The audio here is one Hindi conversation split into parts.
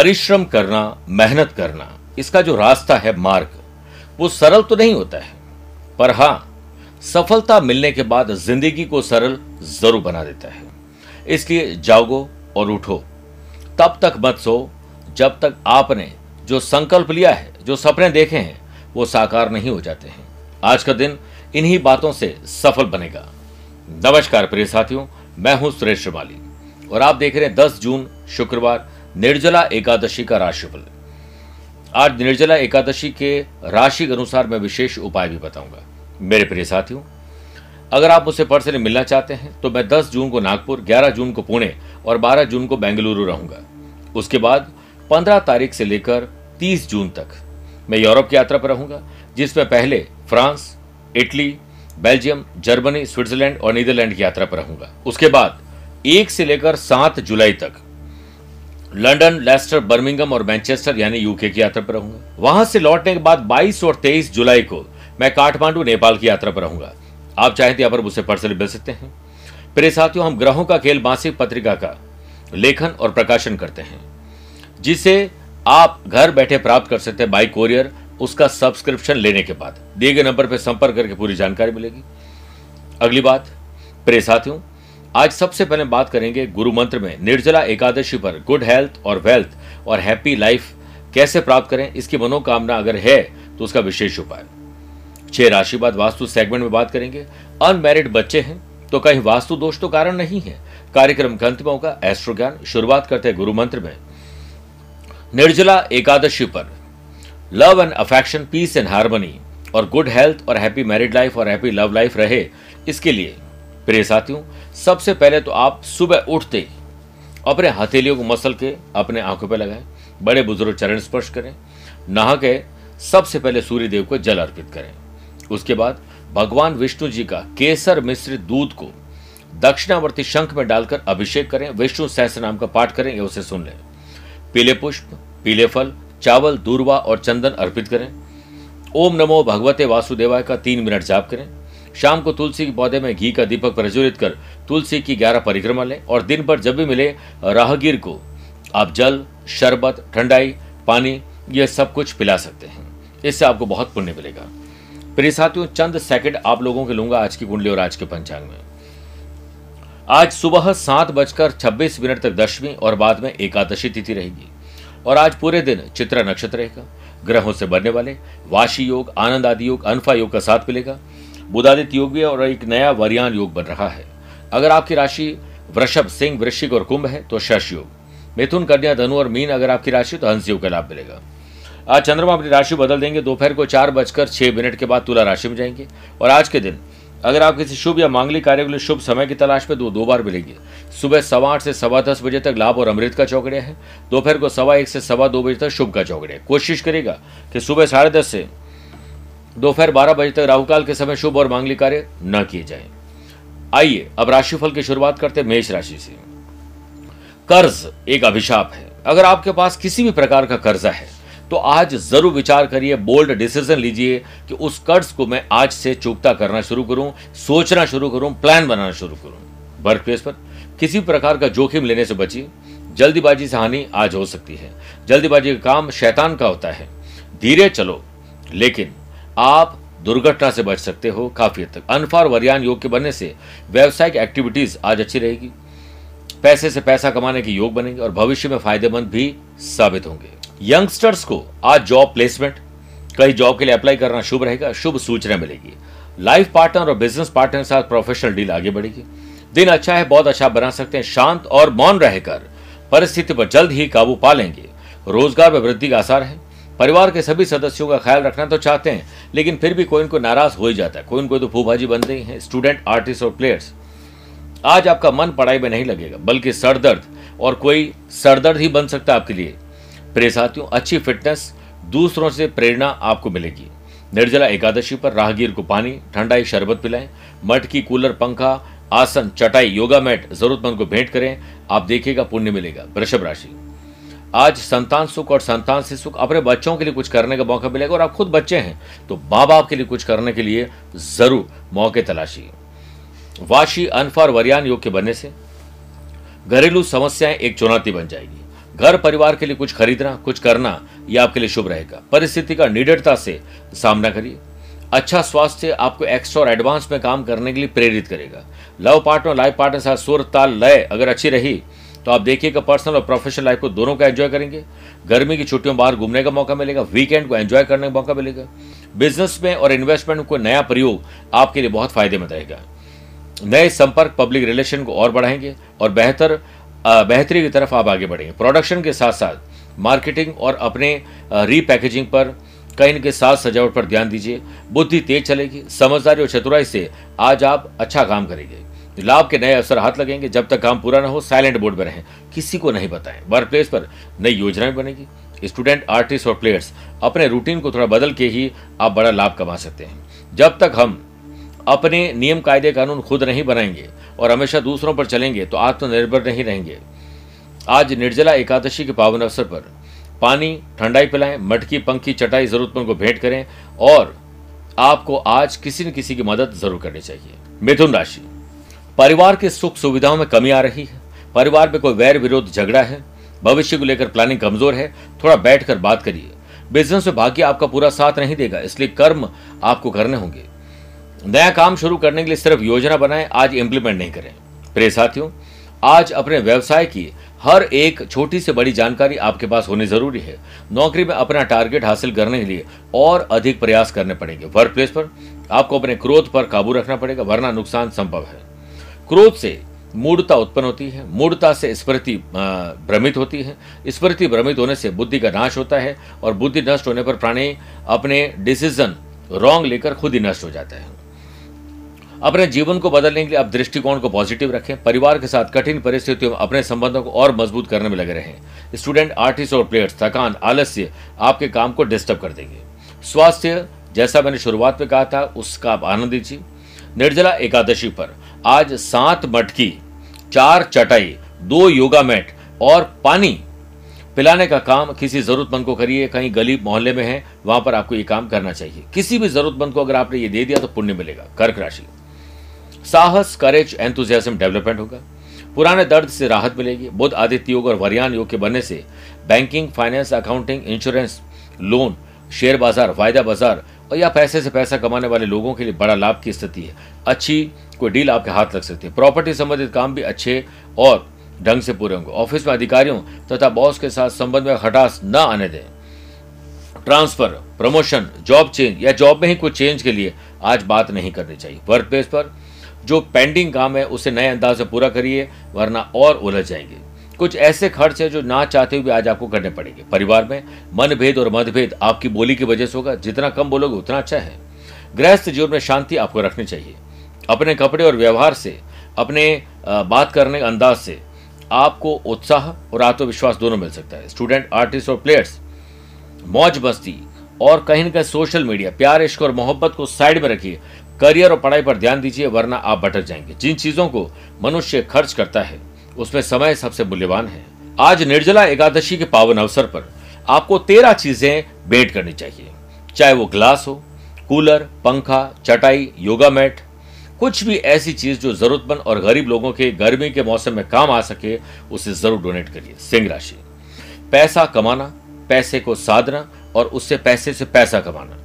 परिश्रम करना, मेहनत करना, इसका जो रास्ता है मार्ग, वो सरल तो नहीं होता है। पर हाँ, सफलता मिलने के बाद ज़िंदगी को सरल ज़रूर बना देता है। इसलिए जागो और उठो। तब तक मत सो, जब तक आपने जो संकल्प लिया है, जो सपने देखे हैं, वो साकार नहीं हो जाते हैं। आज का दिन इन्हीं बातों से सफल बनेगा। नमस्कार प्रिय साथियों, मैं हूँ सुरेश श्रिवाली और आप देख रहे हैं 10 जून, शुक्रवार निर्जला एकादशी का राशिफल। आज निर्जला एकादशी के राशि के अनुसार मैं विशेष उपाय भी बताऊँगा। मेरे प्रिय साथियों, अगर आप मुझसे पर्सनली मिलना चाहते हैं तो मैं 10 जून को नागपुर 11 जून को पुणे और 12 जून को बेंगलुरु रहूँगा। उसके बाद 15 तारीख से लेकर 30 जून तक मैं यूरोप की यात्रा पर रहूँगा, जिसमें पहले France, Italy, Belgium, Germany, Switzerland और नीदरलैंड की यात्रा पर रहूँगा। उसके बाद एक से लेकर सात जुलाई तक लंदन लेस्टर, बर्मिंगम और मैनचेस्टर, यानी यूके की यात्रा पर रहूँगा। वहाँ से लौटने के बाद 22 और 23 जुलाई को मैं काठमांडू, नेपाल की यात्रा पर रहूँगा। आप चाहें तो यहाँ पर मुझसे पर्सनली मिल सकते हैं। प्रिय साथियों, हम ग्रहों का खेल, मासिक पत्रिका का लेखन और प्रकाशन करते हैं, जिसे आप घर बैठे प्राप्त कर सकते हैं बाई कोरियर, उसका सब्सक्रिप्शन लेने के बाद। दिए गए नंबर पर संपर्क करके पूरी जानकारी मिलेगी। अगली बात, प्रिय साथियों आज सबसे पहले बात करेंगे गुरु मंत्र में, निर्जला एकादशी पर गुड हेल्थ और वेल्थ और हैप्पी लाइफ कैसे प्राप्त करें, इसकी मनोकामना अगर है तो उसका विशेष उपाय। छह राशि बाद वास्तु सेगमेंट में बात करेंगे। अनमेरिड बच्चे हैं तो कहीं वास्तु दोष तो कारण नहीं है। कार्यक्रम के अंतिम होगा एस्ट्रो ज्ञान शुरुआत करते हैं गुरु मंत्र में। निर्जला एकादशी पर love and affection peace and harmony और गुड हेल्थ और हैप्पी मैरिड लाइफ और हैप्पी लव लाइफ रहे, इसके लिए। प्रिय साथियों सबसे पहले तो आप सुबह उठते ही अपने हथेलियों को मसल के अपने आँखों पर लगाएँ, बड़े बुज़ुर्ग चरण स्पर्श करें, नहा के सबसे पहले सूर्य देव को जल अर्पित करें। उसके बाद भगवान विष्णु जी का केसर मिश्रित दूध को दक्षिणावर्ती शंख में डालकर अभिषेक करें, विष्णु सहस्र नाम का पाठ करें, या उसे सुन लें। पीले पुष्प, पीले फल, चावल, दूरवा और चंदन अर्पित करें। ओम नमो भगवते वासुदेवाय का तीन मिनट जाप करें। शाम को तुलसी के पौधे में घी का दीपक प्रज्वलित कर तुलसी की ग्यारह परिक्रमा लें और दिन भर जब भी मिले, राहगीर को आप जल, शरबत, ठंडाई, पानी यह सब कुछ पिला सकते हैं। इससे आपको बहुत पुण्य मिलेगा। प्रिय साथियों, चंद सेकंड आप लोगों के लूँगा आज की कुंडली और आज के पंचांग में। आज सुबह सात बजकर छब्बीस मिनट तक दशमी और बाद में एकादशी तिथि रहेगी और आज पूरे दिन चित्र नक्षत्र रहेगा। ग्रहों से बनने वाले वाशी योग, आनंद आदि योग, अनफा योग का साथ मिलेगा। बुधादित्य योग भी और एक नया वरियान योग बन रहा है। अगर आपकी राशि वृषभ, सिंह, वृश्चिक और कुंभ है तो शश योग। मिथुन, कन्या, धनु और मीन अगर आपकी राशि तो हंस योग का लाभ मिलेगा। आज चंद्रमा अपनी राशि बदल देंगे। दोपहर को चार बजकर छह मिनट के बाद तुला राशि में जाएँगे। और आज के दिन, अगर आप किसी शुभ या मांगलिक कार्य के लिए शुभ समय की तलाश में दो दो बार मिलेंगे। सुबह सवा आठ से सवा दस बजे तक लाभ और अमृत का चौकड़िया है। दोपहर को सवा एक से सवा दो बजे तक शुभ का चौकड़िया कोशिश करेगा कि सुबह साढ़े दस से दोपहर बारह बजे तक राहुकाल के समय शुभ और मांगलिक कार्य न किए जाए। आइए, अब राशिफल की शुरुआत करते मेष राशि से। कर्ज एक अभिशाप है। अगर आपके पास किसी भी प्रकार का कर्जा है तो आज ज़रूर विचार करिए, बोल्ड डिसीज़न लीजिए कि उस कर्ज को मैं आज से चुकता करना शुरू करूँ, सोचना शुरू करूँ, प्लान बनाना शुरू करूँ। वर्क प्लेस पर किसी प्रकार का जोखिम लेने से बचिए। जल्दीबाजी से हानि आज हो सकती है। जल्दीबाजी का काम शैतान का होता है। धीरे चलो, लेकिन आप दुर्घटना से बच सकते हो काफ़ी हद तक। अनफार वरियान योग के बनने से व्यवसायिक एक्टिविटीज़ आज अच्छी रहेगी। पैसे से पैसा कमाने के योग बनेंगे और भविष्य में फ़ायदेमंद भी साबित होंगे। यंगस्टर्स को आज जॉब प्लेसमेंट कहीं जॉब के लिए अप्लाई करना शुभ रहेगा, शुभ सूचना मिलेगी। लाइफ पार्टनर और बिज़नेस पार्टनर के साथ प्रोफेशनल डील आगे बढ़ेगी। दिन अच्छा है, बहुत अच्छा बना सकते हैं, शांत और मौन रहकर परिस्थिति पर जल्द ही काबू पा लेंगे। रोज़गार में वृद्धि का आसार है। परिवार के सभी सदस्यों का ख्याल रखना तो चाहते हैं, लेकिन फिर भी कोई इनको नाराज़ हो ही जाता है। कोई इनको तो फूफाजी बन रही हैं स्टूडेंट आर्टिस्ट और प्लेयर्स आज आपका मन पढ़ाई में नहीं लगेगा, बल्कि सरदर्द, और कोई सरदर्द ही बन सकता है आपके लिए। प्रिय साथियों, अच्छी फिटनेस दूसरों से प्रेरणा आपको मिलेगी। निर्जला एकादशी पर राहगीर को पानी, ठंडाई शरबत पिलाएँ मटकी कूलर, पंखा, आसन, चटाई, योगा मैट जरूरतमंद को भेंट करें, आप देखिएगा, पुण्य मिलेगा। वृषभ राशि। आज संतान सुख और संतान से सुख अपने बच्चों के लिए कुछ करने का मौका मिलेगा और आप खुद बच्चे हैं तो माँ बाप के लिए कुछ करने के लिए ज़रूर मौके तलाशिए वाशी, अनफा और वरियान योग के बनने से घरेलू समस्याएँ एक चुनौती बन जाएगी। घर परिवार के लिए कुछ खरीदना, कुछ करना यह आपके लिए शुभ रहेगा। परिस्थिति का निडरता से सामना करिए। अच्छा स्वास्थ्य आपको एक्स्ट्रा और एडवांस में काम करने के लिए प्रेरित करेगा। लव पार्टनर लाइफ पार्टनर साथ सुर, ताल, लय अगर अच्छी रही तो आप देखिएगा पर्सनल और प्रोफेशनल लाइफ को दोनों का एंजॉय करेंगे। गर्मी की छुट्टियों बाहर घूमने का मौका मिलेगा वीकेंड को एंजॉय करने का मौका मिलेगा। बिज़नेस में और इन्वेस्टमेंट कोई नया प्रयोग आपके लिए बहुत फ़ायदेमंद रहेगा। नए संपर्क पब्लिक रिलेशन को और बढ़ाएँगे और बेहतर बेहतरी की तरफ़ आप आगे बढ़ेंगे। प्रोडक्शन के साथ साथ मार्केटिंग और अपने रीपैकेजिंग पर कहीं के साथ सजावट पर ध्यान दीजिए। बुद्धि तेज चलेगी, समझदारी और चतुराई से आज आप अच्छा काम करेंगे। लाभ के नए अवसर हाथ लगेंगे। जब तक काम पूरा ना हो साइलेंट बोर्ड में रहें। किसी को नहीं बताएँ। वर्क प्लेस पर नई योजनाएँ बनेगी। स्टूडेंट आर्टिस्ट और प्लेयर्स अपने रूटीन को थोड़ा बदल के ही आप बड़ा लाभ कमा सकते हैं। जब तक हम अपने नियम, कायदे, कानून खुद नहीं बनाएँगे और हमेशा दूसरों पर चलेंगे तो आत्मनिर्भर नहीं रहेंगे। आज निर्जला एकादशी के पावन अवसर पर पानी ठंडाई पिलाएँ मटकी पंखी, चटाई जरूरतमंद को भेंट करें और आपको आज किसी न किसी की मदद ज़रूर करनी चाहिए। मिथुन राशि। परिवार के सुख सुविधाओं में कमी आ रही है। परिवार में कोई वैर विरोध झगड़ा है। भविष्य को लेकर प्लानिंग कमज़ोर है। थोड़ा बैठकर बात करिए। बिज़नेस में भाग्य आपका पूरा साथ नहीं देगा, इसलिए कर्म आपको करने होंगे। नया काम शुरू करने के लिए सिर्फ़ योजना बनाएँ, आज इंप्लीमेंट नहीं करें। प्रिय साथियों, आज अपने व्यवसाय की हर एक छोटी से बड़ी जानकारी आपके पास होनी ज़रूरी है। नौकरी में अपना टारगेट हासिल करने के लिए और अधिक प्रयास करने पड़ेंगे। वर्क प्लेस पर आपको अपने क्रोध पर काबू रखना पड़ेगा, वरना नुकसान संभव है। क्रोध से मूर्ता उत्पन्न होती है मूर्ता से स्मृति भ्रमित होती है। स्मृति भ्रमित होने से बुद्धि का नाश होता है और बुद्धि नष्ट होने पर प्राणी अपने डिसीज़न रॉन्ग लेकर खुद ही नष्ट हो जाता है। अपने जीवन को बदलने के लिए आप दृष्टिकोण को पॉजिटिव रखें, परिवार के साथ कठिन परिस्थितियों में अपने संबंधों को और मज़बूत करने में लगे रहें। स्टूडेंट आर्टिस्ट और प्लेयर्स थकान, आलस्य आपके काम को डिस्टर्ब कर देंगे। स्वास्थ्य, जैसा मैंने शुरुआत में कहा था, उसका आप आनंद दीजिए। निर्जला एकादशी पर आज सात मटकी, चार चटाई, दो योगा मैट और पानी। पिलाने का काम किसी जरूरतमंद को करिए, कहीं गली मोहल्ले में है, वहाँ पर आपको ये काम करना चाहिए। किसी भी जरूरतमंद को अगर आपने ये दे दिया तो पुण्य मिलेगा, कर्क राशि। साहस करेज एंथुजियाज्म डेवलपमेंट होगा। पुराने दर्द से राहत मिलेगी। बुद्ध आदित्य योग और वरियान योग के बनने से banking finance accounting insurance loan share बाज़ार, वायदा बाज़ार और या पैसे से पैसा कमाने वाले लोगों के लिए बड़ा लाभ की स्थिति है। अच्छी कोई डील आपके हाथ लग सकती है। प्रॉपर्टी संबंधित काम भी अच्छे और ढंग से पूरे होंगे। ऑफ़िस में अधिकारियों तथा बॉस के साथ संबंध में हटास न आने दें। ट्रांसफ़र प्रमोशन जॉब चेंज या जॉब में ही कुछ चेंज के लिए आज बात नहीं करनी चाहिए। वर्क प्लेस पर जो पेंडिंग काम है, उसे नए अंदाज से पूरा करिए, वरना और उलझ जाएँगे। कुछ ऐसे खर्च है जो ना चाहते हुए आज आपको करने पड़ेंगे। परिवार में मनभेद और मतभेद आपकी बोली की वजह से होगा। जितना कम बोलोगे, उतना अच्छा है। गृहस्थ जीवन में शांति आपको रखनी चाहिए। अपने कपड़े और व्यवहार से, अपने बात करने के अंदाज से आपको उत्साह और आत्मविश्वास दोनों मिल सकता है। स्टूडेंट, आर्टिस्ट और प्लेयर्स, मौज मस्ती और कहीं ना कहीं सोशल मीडिया, प्यार, इश्क और मोहब्बत को साइड में रखिए। करियर और पढ़ाई पर ध्यान दीजिए, वरना आप भटक जाएँगे। जिन चीज़ों को मनुष्य खर्च करता है उसमें समय सबसे मूल्यवान है। आज निर्जला एकादशी के पावन अवसर पर आपको तेरह चीज़ें भेंट करनी चाहिए। चाहे वो ग्लास हो, कूलर, पंखा, चटाई, योगा मैट, कुछ भी ऐसी चीज़ जो जरूरतमंद और गरीब लोगों के गर्मी के मौसम में काम आ सके, उसे ज़रूर डोनेट करिए। सिंह राशि। पैसा कमाना, पैसे को साधना और उससे पैसे से पैसा कमाना।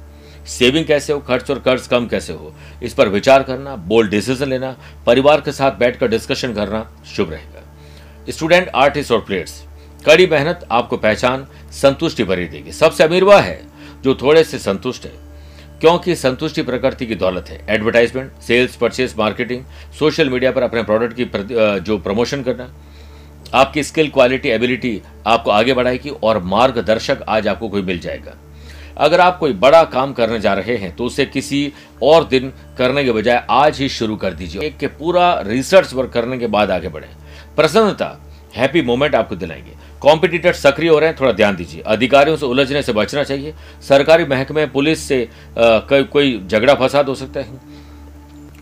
सेविंग कैसे हो, खर्च और कर्ज कम कैसे हो, इस पर विचार करना, बोल्ड डिसीज़न लेना, परिवार के साथ बैठकर डिस्कशन करना शुभ रहेगा। स्टूडेंट, आर्टिस्ट और प्लेयर्स, कड़ी मेहनत आपको पहचान संतुष्टि भरी देगी। सबसे अमीर वह है जो थोड़े से संतुष्ट है, क्योंकि संतुष्टि प्रकृति की दौलत है। Advertisement sales purchase marketing social media पर अपने प्रोडक्ट की जो प्रमोशन करना, आपकी स्किल क्वालिटी एबिलिटी आपको आगे बढ़ाएगी और मार्गदर्शक आज आपको कोई मिल जाएगा। अगर आप कोई बड़ा काम करने जा रहे हैं तो उसे किसी और दिन करने के बजाय आज ही शुरू कर दीजिए। एक के पूरा रिसर्च वर्क करने के बाद आगे बढ़े। प्रसन्नता हैप्पी मोमेंट आपको दिलाएँगे। कॉम्पिटिटर सक्रिय हो रहे हैं थोड़ा ध्यान दीजिए। अधिकारियों से उलझने से बचना चाहिए। सरकारी महकमे पुलिस से आ, कोई झगड़ा फसाद हो सकता है।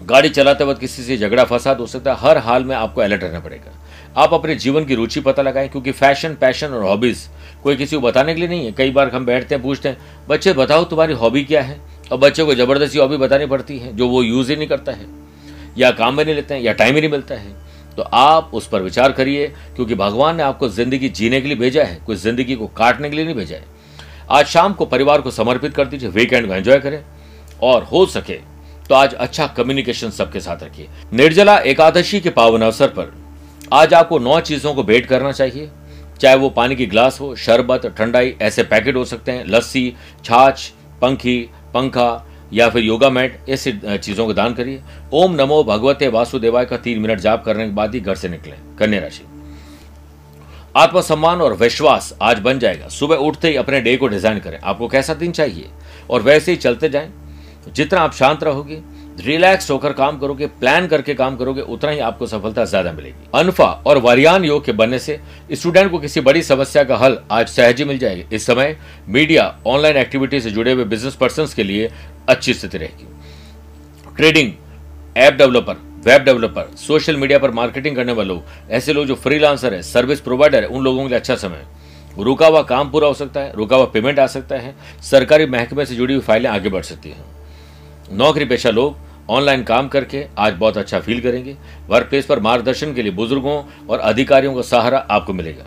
गाड़ी चलाते वक्त किसी से झगड़ा फसाद हो सकता है। हर हाल में आपको अलर्ट रहना पड़ेगा। आप अपने जीवन की रुचि पता लगाएँ क्योंकि फ़ैशन पैशन और हॉबीज कोई किसी को बताने के लिए नहीं है। कई बार हम बैठते हैं पूछते हैं बच्चे बताओ तुम्हारी हॉबी क्या है? और बच्चे को ज़बरदस्ती हॉबी बतानी पड़ती है जो वो यूज़ ही नहीं करता है। या काम में नहीं लेते हैं या टाइम ही नहीं मिलता है। तो आप उस पर विचार करिए, क्योंकि भगवान ने आपको ज़िंदगी जीने के लिए भेजा है, कोई ज़िंदगी को काटने के लिए नहीं भेजा है। आज शाम को परिवार को समर्पित कर दीजिए वीकेंड को एंजॉय करें, और हो सके तो आज अच्छा कम्युनिकेशन सबके साथ रखिए। निर्जला एकादशी के पावन अवसर पर आज आपको नौ चीज़ों को भेंट करना चाहिए। चाहे वो पानी की ग्लास हो, शरबत, ठंडाई, ऐसे पैकेट हो सकते हैं, लस्सी, छाछ, पंखी, पंखा या फिर योगा मैट, ऐसी चीज़ों को दान करिए। ओम नमो भगवते वासुदेवाय का तीन मिनट जाप करने के बाद ही घर से निकले, कन्या राशि। आत्मसम्मान और विश्वास आज बन जाएगा। सुबह उठते ही अपने डे को डिज़ाइन करें। आपको कैसा दिन चाहिए? और वैसे ही चलते जाएँ। जितना आप शांत रहोगे रिलैक्स होकर काम करोगे, प्लान करके काम करोगे, उतना ही आपको सफलता ज़्यादा मिलेगी। अनफा और वरियान योग के बनने से स्टूडेंट को किसी बड़ी समस्या का हल आज सहज ही मिल जाएगी। इस समय मीडिया, ऑनलाइन एक्टिविटी से जुड़े हुए बिज़नेस पर्सन के लिए अच्छी स्थिति रहेगी। Trading, app developer, web developer, social media पर मार्केटिंग करने वाले लोग ऐसे लोग जो फ्रीलांसर है सर्विस प्रोवाइडर है, उन लोगों के लिए अच्छा समय रुका हुआ काम पूरा हो सकता है, रुका हुआ पेमेंट आ सकता है। सरकारी महकमे से जुड़ी हुई फाइलें आगे बढ़ सकती हैं। नौकरी पेशा लोग ऑनलाइन काम करके आज बहुत अच्छा फील करेंगे। वर्क प्लेस पर मार्गदर्शन के लिए बुज़ुर्गों और अधिकारियों का सहारा आपको मिलेगा।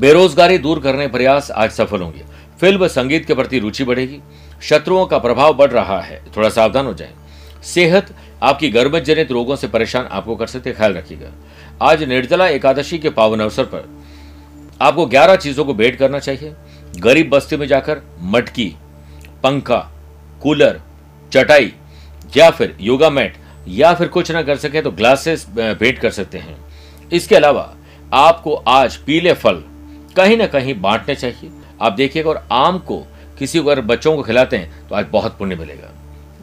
बेरोजगारी दूर करने प्रयास आज सफल होंगे। फ़िल्म संगीत के प्रति रुचि बढ़ेगी। शत्रुओं का प्रभाव बढ़ रहा है। थोड़ा सावधान हो जाए। सेहत आपकी गर्भ जनित रोगों से परेशान आपको कर सकते ख्याल रखिएगा। आज निर्जला एकादशी के पावन अवसर पर आपको 11 चीज़ों को भेंट करना चाहिए। गरीब बस्ती में जाकर मटकी, पंखा, कूलर, चटाई या फिर योगा मैट, या फिर कुछ ना कर सके तो ग्लासेस भेंट कर सकते हैं। इसके अलावा, आपको आज पीले फल कहीं ना कहीं बांटने चाहिए। आप देखिएगा और आम को किसी को अगर बच्चों को खिलाते हैं तो आज बहुत पुण्य मिलेगा।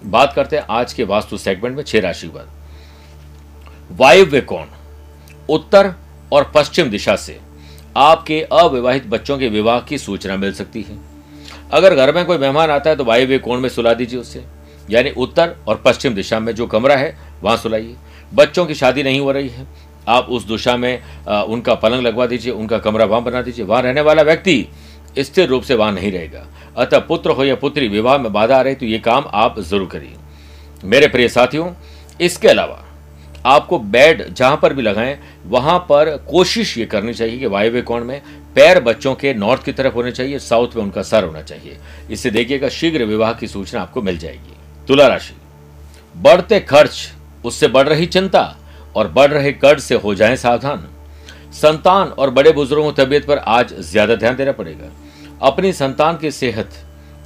बात करते हैं आज के वास्तु सेगमेंट में, छह राशि के बाद। वायव्य कोण, उत्तर और पश्चिम दिशा से आपके अविवाहित बच्चों के विवाह की सूचना मिल सकती है। अगर घर में कोई मेहमान आता है तो वायव्य कोण में सुला दीजिए उससे यानी उत्तर और पश्चिम दिशा में जो कमरा है वहाँ सुलाइए। बच्चों की शादी नहीं हो रही है। आप उस दिशा में आ, उनका पलंग लगवा दीजिए उनका कमरा वहाँ बना दीजिए। वहाँ रहने वाला व्यक्ति स्थिर रूप से वहाँ नहीं रहेगा। अतः पुत्र हो या पुत्री विवाह में बाधा आ रही तो ये काम आप ज़रूर करिए। मेरे प्रिय साथियों इसके अलावा आपको बेड जहाँ पर भी लगाएँ वहाँ पर कोशिश ये करनी चाहिए कि वायव्य कोण में पैर बच्चों के नॉर्थ की तरफ़ होने चाहिए साउथ में उनका सर होना चाहिए। इससे देखिएगा शीघ्र विवाह की सूचना आपको मिल जाएगी। तुला राशि। बढ़ते खर्च, उससे बढ़ रही चिंता और बढ़ रहे कर्ज से हो जाएँ सावधान। संतान और बड़े बुज़ुर्गों की तबियत पर आज ज़्यादा ध्यान देना पड़ेगा। अपनी संतान की सेहत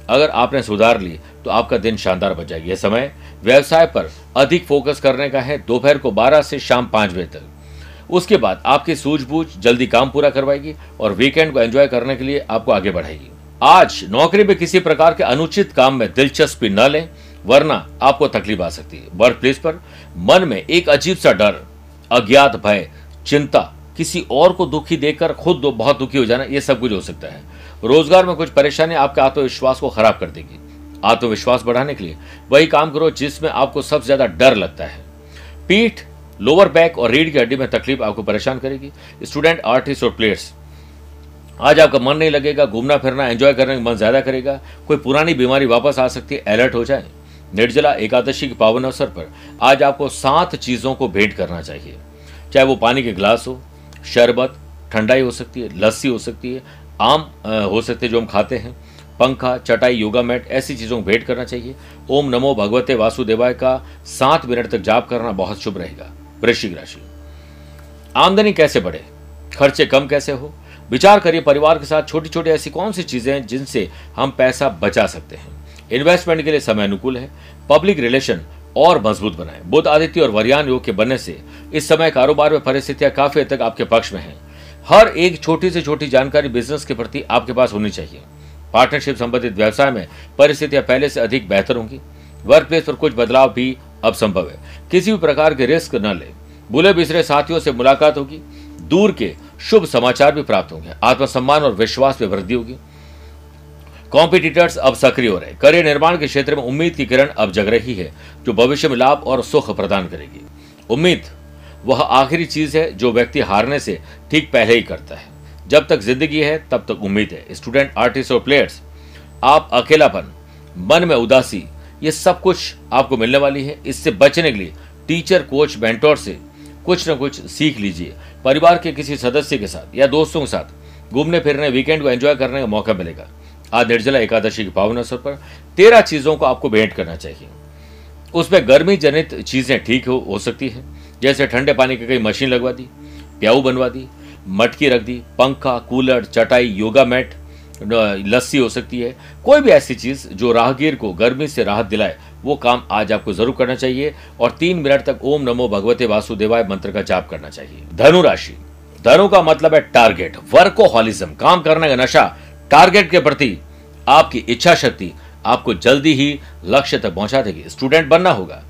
अगर आपने सुधार ली तो आपका दिन शानदार बच जाएगी। यह समय व्यवसाय पर अधिक फोकस करने का है। दोपहर को 12 से शाम पाँच बजे तक। उसके बाद आपकी सूझबूझ जल्दी काम पूरा करवाएगी और वीकेंड को एंजॉय करने के लिए आपको आगे बढ़ाएगी। आज नौकरी में किसी प्रकार के अनुचित काम में दिलचस्पी न लें। वरना आपको तकलीफ़ आ सकती है। वर्क प्लेस पर मन में एक अजीब सा डर, अज्ञात भय, चिंता, किसी और को दुखी देखकर खुद बहुत दुखी हो जाना यह सब कुछ हो सकता है। रोज़गार में कुछ परेशानी आपके आत्मविश्वास को खराब कर देगी। आत्मविश्वास बढ़ाने के लिए वही काम करो जिसमें आपको सबसे ज़्यादा डर लगता है। पीठ लोअर बैक और रीढ़ की हड्डी में तकलीफ़ आपको परेशान करेगी। स्टूडेंट आर्टिस्ट और प्लेयर्स आज आपका मन नहीं लगेगा घूमना फिरना एंजॉय करने का मन ज़्यादा करेगा। कोई पुरानी बीमारी वापस आ सकती है अलर्ट हो जाए। निर्जला एकादशी के पावन अवसर पर आज आपको सात चीज़ों को भेंट करना चाहिए। चाहे वो पानी के गिलास हो, शरबत, ठंडाई हो सकती है, लस्सी हो सकती है, आम हो सकते हैं जो हम खाते हैं, पंखा, चटाई, योगा मैट, ऐसी चीज़ों को भेंट करना चाहिए। ओम नमो भगवते वासुदेवाय का सात मिनट तक जाप करना बहुत शुभ रहेगा। वृश्चिक राशि। आमदनी कैसे बढ़े? खर्चे कम कैसे हो? विचार करिए परिवार के साथ छोटी छोटी ऐसी कौन सी चीज़ें हैं जिनसे हम पैसा बचा सकते हैं? इन्वेस्टमेंट के लिए समय अनुकूल है। पब्लिक रिलेशन और मज़बूत बनाए। बुद्ध आदित्य और वरियान योग के बनने से इस समय कारोबार में परिस्थितियाँ काफ़ी हद तक आपके पक्ष में हैं। हर एक छोटी से छोटी जानकारी बिज़नेस के प्रति आपके पास होनी चाहिए। पार्टनरशिप संबंधित व्यवसाय में परिस्थितियाँ पहले से अधिक बेहतर होंगी। वर्क प्लेस पर कुछ बदलाव भी अब संभव है। किसी भी प्रकार के रिस्क न ले। बुले बिसरे साथियों से मुलाकात होगी। दूर के शुभ समाचार भी प्राप्त होंगे। आत्मसम्मान और विश्वास में वृद्धि होगी। कॉम्पिटिटर्स अब सक्रिय हो रहे करियर निर्माण के क्षेत्र में उम्मीद की किरण अब जग रही है, जो भविष्य में लाभ और सुख प्रदान करेगी। उम्मीद, वह आखिरी चीज़ है जो व्यक्ति हारने से ठीक पहले ही करता है। जब तक ज़िंदगी है, तब तक उम्मीद है। स्टूडेंट आर्टिस्ट और प्लेयर्स आप अकेलापन, मन में उदासी, ये सब कुछ आपको मिलने वाली है। इससे बचने के लिए टीचर कोच बेंटोर से कुछ न कुछ सीख लीजिए। परिवार के किसी सदस्य के साथ या दोस्तों के साथ घूमने फिरने वीकेंड को एंजॉय करने का मौका मिलेगा। आज निर्जला एकादशी के पावन अवसर पर तेरह चीज़ों को आपको भेंट करना चाहिए। उसमें गर्मी जनित चीज़ें ठीक हो, हो सकती है जैसे ठंडे पानी की कई मशीन लगवा दी प्याऊ बनवा दी मटकी रख दी पंखा कूलर चटाई योगा मैट लस्सी हो सकती है। कोई भी ऐसी चीज़ जो राहगीर को गर्मी से राहत दिलाए वो काम आज आपको ज़रूर करना चाहिए और तीन मिनट तक ओम नमो भगवते वासुदेवाय मंत्र का जाप करना चाहिए। धनु राशि। धनु का मतलब है टारगेट वर्कोहॉलिज्म काम करने का नशा टारगेट के प्रति आपकी इच्छा शक्ति आपको जल्दी ही लक्ष्य तक पहुँचा देगी। स्टूडेंट बनना होगा।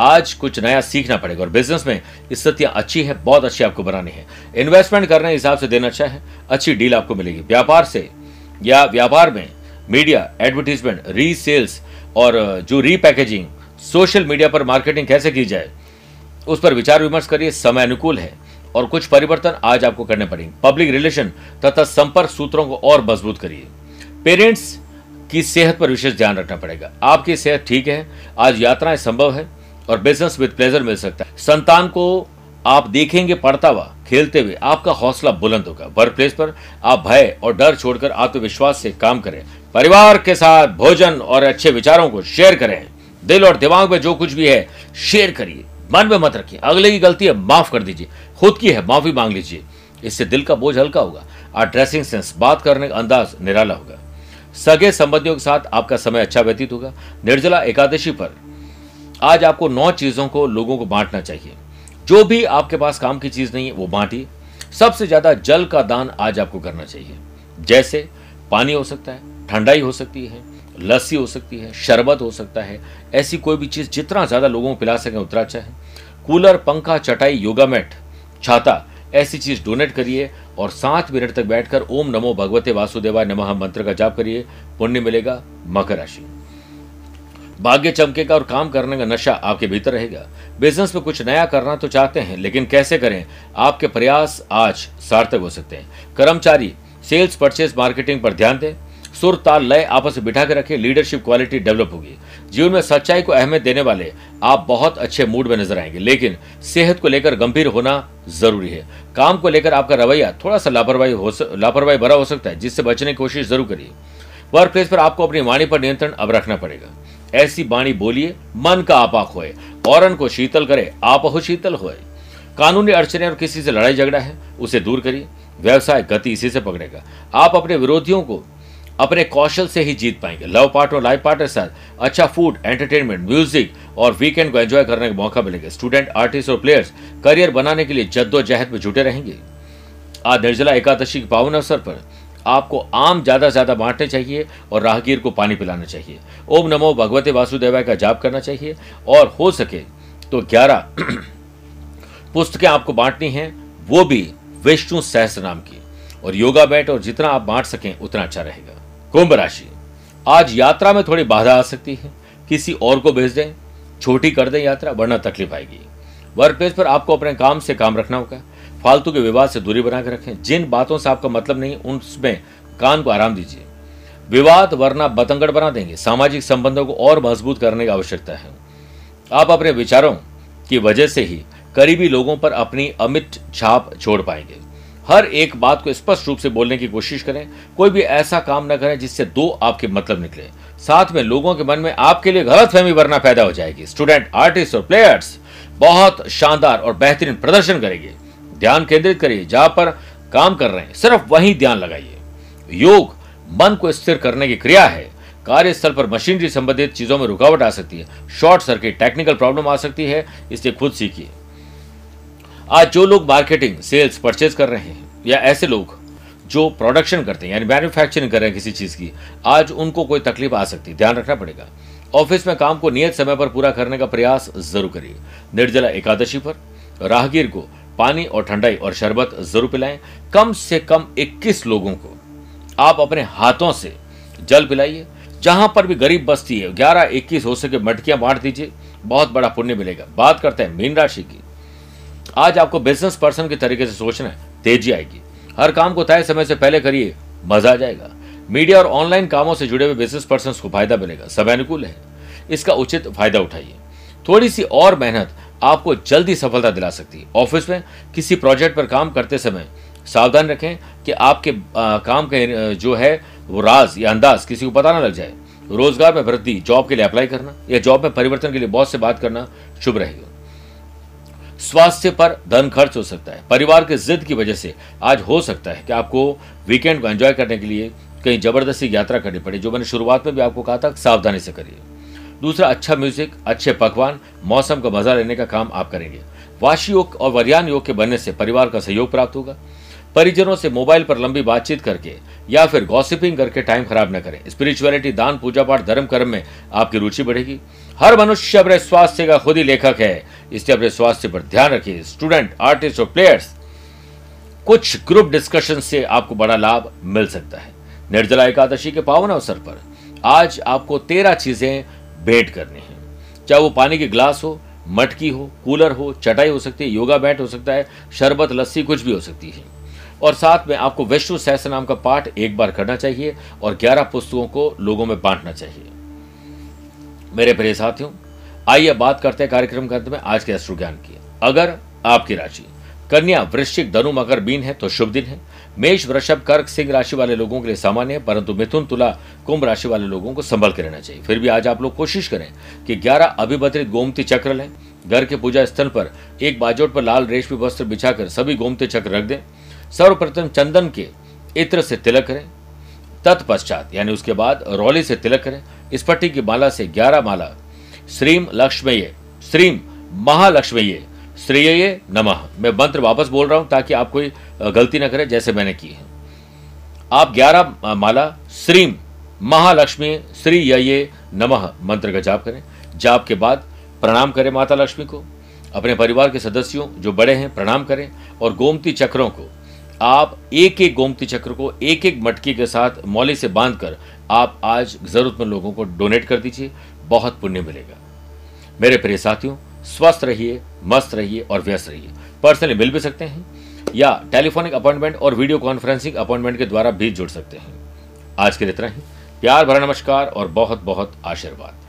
आज कुछ नया सीखना पड़ेगा और बिज़नेस में स्थितियाँ अच्छी है, बहुत अच्छी आपको बनानी है। इन्वेस्टमेंट करने हिसाब से देना अच्छा है, अच्छी डील आपको मिलेगी। व्यापार से या व्यापार में मीडिया एडवर्टीजमेंट रीसेल्स और जो रीपैकेजिंग सोशल मीडिया पर मार्केटिंग कैसे की जाए, उस पर विचार विमर्श करिए, समय अनुकूल है। और कुछ परिवर्तन आज आपको करने पड़ेंगे। पब्लिक रिलेशन तथा संपर्क सूत्रों को और मज़बूत करिए। पेरेंट्स की सेहत पर विशेष ध्यान रखना पड़ेगा। आपकी सेहत ठीक है, आज यात्राएँ संभव है और बिज़नेस विद प्लेजर मिल सकता है। संतान को आप देखेंगे पढ़ता हुआ, खेलते हुए, आपका हौसला बुलंद होगा। वर्क प्लेस पर आप भय और डर छोड़कर आत्मविश्वास से काम करें। परिवार के साथ भोजन और अच्छे विचारों को शेयर करें। दिल और दिमाग में जो कुछ भी है शेयर करिए। मन में मत रखिए। अगले की गलती है, माफ़ कर दीजिए। खुद की है, माफ़ी मांग लीजिए। इससे दिल का बोझ हल्का होगा। और ड्रेसिंग सेंस बात करने का अंदाज निराला होगा। सगे संबंधियों के साथ आपका समय अच्छा व्यतीत होगा। निर्जला एकादशी पर आज आपको नौ चीज़ों को, लोगों को बांटना चाहिए। जो भी आपके पास काम की चीज़ नहीं है, वो बांटिए। सबसे ज़्यादा जल का दान आज आपको करना चाहिए। जैसे पानी हो सकता है, ठंडाई हो सकती है लस्सी हो सकती है, शरबत हो सकता है, ऐसी कोई भी चीज़ जितना ज़्यादा लोगों को पिला सकें उतना अच्छा है। कूलर, पंखा, चटाई, योगा मैट, छाता, ऐसी चीज़ डोनेट करिए और सात मिनट तक बैठकर ओम नमो भगवते वासुदेवाय नमः मंत्र का जाप करिए, पुण्य मिलेगा, मकर राशि। भाग्य चमकेगा और काम करने का नशा आपके भीतर रहेगा। बिज़नेस में कुछ नया करना तो चाहते हैं, लेकिन कैसे करें? आपके प्रयास आज सार्थक हो सकते हैं। कर्मचारी, सेल्स परचेस मार्केटिंग पर ध्यान दें। सुर ताल लय आपस में बिठा के रखें लीडरशिप क्वालिटी डेवलप होगी। जीवन में सच्चाई को अहमियत देने वाले आप बहुत अच्छे मूड में नज़र आएँगे, लेकिन सेहत को लेकर गंभीर होना ज़रूरी है। काम को लेकर आपका रवैया थोड़ा सा लापरवाही हो लापरवाही भरा हो सकता है, जिससे बचने की कोशिश ज़रूर करिए। वर्क प्लेस पर आपको अपनी वाणी पर नियंत्रण अब रखना पड़ेगा। ऐसी वाणी बोलिए, मन का आपा खोए औरन को शीतल करे, आप हो शीतल होए। कानूनी अड़चने और किसी से लड़ाई झगड़ा है, उसे दूर करिए। व्यवसाय गति इसी से पकड़ेगा। आप अपने विरोधियों को अपने कौशल से ही जीत पाएँगे। लव पार्ट और लाइफ पार्टनर साथ अच्छा फ़ूड एंटरटेनमेंट म्यूज़िक और वीकेंड को एंजॉय करने का मौका मिलेगा। स्टूडेंट आर्टिस्ट और प्लेयर्स करियर बनाने के लिए जद्दोजहद में जुटे रहेंगे। आज निर्जला एकादशी के पावन अवसर पर आपको आम ज़्यादा से ज़्यादा बांटने चाहिए और राहगीर को पानी पिलाना चाहिए। ओम नमो भगवते वासुदेवाय का जाप करना चाहिए और हो सके तो ग्यारह पुस्तकें आपको बांटनी हैं, वो भी विष्णु सहस्त्र नाम की। और योगा बैट और जितना आप बांट सकें, उतना अच्छा रहेगा। कुंभ राशि। आज यात्रा में थोड़ी बाधा आ सकती है। किसी और को भेज दें, छोटी कर दें यात्रा, वरना तकलीफ़ आएगी। वर्क प्लेस पर आपको अपने काम से काम रखना होगा। फालतू के विवाद से दूरी बनाकर रखें। जिन बातों से आपका मतलब नहीं, उनमें कान को आराम दीजिए। विवाद, वरना बतंगड़ बना देंगे। सामाजिक संबंधों को और मज़बूत करने की आवश्यकता है। आप अपने विचारों की वजह से ही करीबी लोगों पर अपनी अमिट छाप छोड़ पाएँगे। हर एक बात को स्पष्ट रूप से बोलने की कोशिश करें। कोई भी ऐसा काम न करें जिससे दो आपके मतलब निकले। साथ में लोगों के मन में आपके लिए गलत फहमी वरना पैदा हो जाएगी। स्टूडेंट आर्टिस्ट और प्लेयर्स बहुत शानदार और बेहतरीन प्रदर्शन करेंगे। ध्यान केंद्रित करिए, जहाँ पर काम कर रहे हैं। सिर्फ़ वहीं ध्यान लगाइए। योग मन को स्थिर करने की क्रिया है। कार्यस्थल पर मशीनरी संबंधित चीज़ों में रुकावट आ सकती है। शॉर्ट सर्किट टेक्निकल प्रॉब्लम आ सकती है। इसलिए खुद सीखिए। आज जो लोग मार्केटिंग सेल्स परचेज कर रहे हैं, या ऐसे लोग जो प्रोडक्शन करते हैं, यानी मैन्युफैक्चरिंग कर रहे हैं किसी चीज़ की, आज उनको कोई तकलीफ़ आ सकती है ध्यान रखना पड़ेगा। ऑफ़िस में काम को नियत समय पर पूरा करने का प्रयास ज़रूर करिए। निर्जला एकादशी पर राहगीर को पानी और ठंडाई और शरबत ज़रूर पिलाएँ। कम से कम 21 लोगों को आप अपने हाथों से जल पिलाइए। जहाँ पर भी गरीब बस्ती है, ग्यारह इक्कीस हो सके मटकियाँ बांट दीजिए। बहुत बड़ा पुण्य मिलेगा। बात करते हैं मीन राशि की। आज आपको बिज़नेस पर्सन के तरीके से सोचना है। तेज़ी आएगी। हर काम को तय समय से पहले करिए मज़ा आ जाएगा। मीडिया और ऑनलाइन कामों से जुड़े हुए बिज़नेस पर्सन को फ़ायदा मिलेगा। सब अनुकूल है। इसका उचित फ़ायदा उठाइए। थोड़ी सी और मेहनत आपको जल्दी सफलता दिला सकती है। ऑफ़िस में किसी प्रोजेक्ट पर काम करते समय सावधान रखें कि आपके आ, काम का जो है वो राज या अंदाज किसी को पता ना लग जाए। रोज़गार में वृद्धि जॉब के लिए अप्लाई करना या जॉब में परिवर्तन के लिए बॉस से बात करना शुभ रहेगा। स्वास्थ्य पर धन खर्च हो सकता है। परिवार के जिद की वजह से आज हो सकता है कि आपको वीकेंड को एंजॉय करने के लिए कहीं ज़बरदस्ती यात्रा करनी पड़े, जो मैंने शुरुआत में भी आपको कहा था, सावधानी से करिए। दूसरा अच्छा म्यूज़िक अच्छे पकवान, मौसम का मज़ा लेने का काम आप करेंगे। वाशी योग और वरियान योग के बनने से परिवार का सहयोग प्राप्त होगा। परिजनों से मोबाइल पर लंबी बातचीत करके या फिर गॉसिपिंग करके टाइम खराब न करें। स्पिरिचुअलिटी दान पूजा पाठ धर्म, कर्म में आपकी रुचि बढ़ेगी। हर मनुष्य अपने स्वास्थ्य का खुद ही लेखक है। इसलिए अपने स्वास्थ्य पर ध्यान रखिए। स्टूडेंट आर्टिस्ट और प्लेयर्स कुछ ग्रुप डिस्कशन से आपको बड़ा लाभ मिल सकता है। निर्जला एकादशी के पावन अवसर पर आज आपको तेरह चीज़ें भेंट करनी है। चाहे वो पानी के ग्लास हो, मटकी हो कूलर हो, चटाई हो सकती है योगा बैट हो सकता है, शरबत, लस्सी, कुछ भी हो सकती है। और साथ में आपको विष्णु सहस्त्र नाम का पाठ एक बार करना चाहिए और ग्यारह पुस्तकों को लोगों में बांटना चाहिए। मेरे प्रिय साथियों, आइए बात करते हैं कार्यक्रम के अंत में आज के अश्रु ज्ञान की। अगर आपकी राशि कन्या वृश्चिक धनु मकर बीन है तो शुभ दिन है। मेष, वृषभ, कर्क, सिंह राशि वाले लोगों के लिए सामान्य है, परंतु मिथुन, तुला, कुंभ राशि वाले लोगों को संभल के रहना चाहिए। फिर भी आज आप लोग कोशिश करें कि 11 अभिभद्रित गोमती चक्र लें। घर के पूजा स्थल पर एक बाजोट पर लाल रेशमी वस्त्र बिछाकर सभी गोमती चक्र रख दें। सर्वप्रथम चंदन के इत्र से तिलक करें, तत्पश्चात, यानी उसके बाद रौली से तिलक करें इस पट्टी की माला से ग्यारह माला श्रीम लक्ष्मय श्रीम महालक्ष्मय श्रेय नमः। मैं मंत्र वापस बोल रहा हूँ ताकि आप कोई गलती ना करें, जैसे मैंने की है। आप ग्यारह माला श्रीम महालक्ष्मी श्री ये नमः मंत्र का जाप करें। जाप के बाद प्रणाम करें माता लक्ष्मी को, अपने परिवार के सदस्यों जो बड़े हैं, प्रणाम करें और गोमती चक्रों को आप एक एक गोमती चक्र को एक एक मटकी के साथ मौली से बांधकर आप आज जरूरतमंद लोगों को डोनेट कर दीजिए। बहुत पुण्य मिलेगा। मेरे प्रिय साथियों, स्वस्थ रहिए, मस्त रहिए और व्यस्त रहिए। पर्सनली मिल भी सकते हैं या टेलीफोनिक अपॉइंटमेंट और वीडियो कॉन्फ्रेंसिंग अपॉइंटमेंट के द्वारा भी जुड़ सकते हैं। आज के लिए इतना ही। प्यार भरा नमस्कार और बहुत बहुत आशीर्वाद।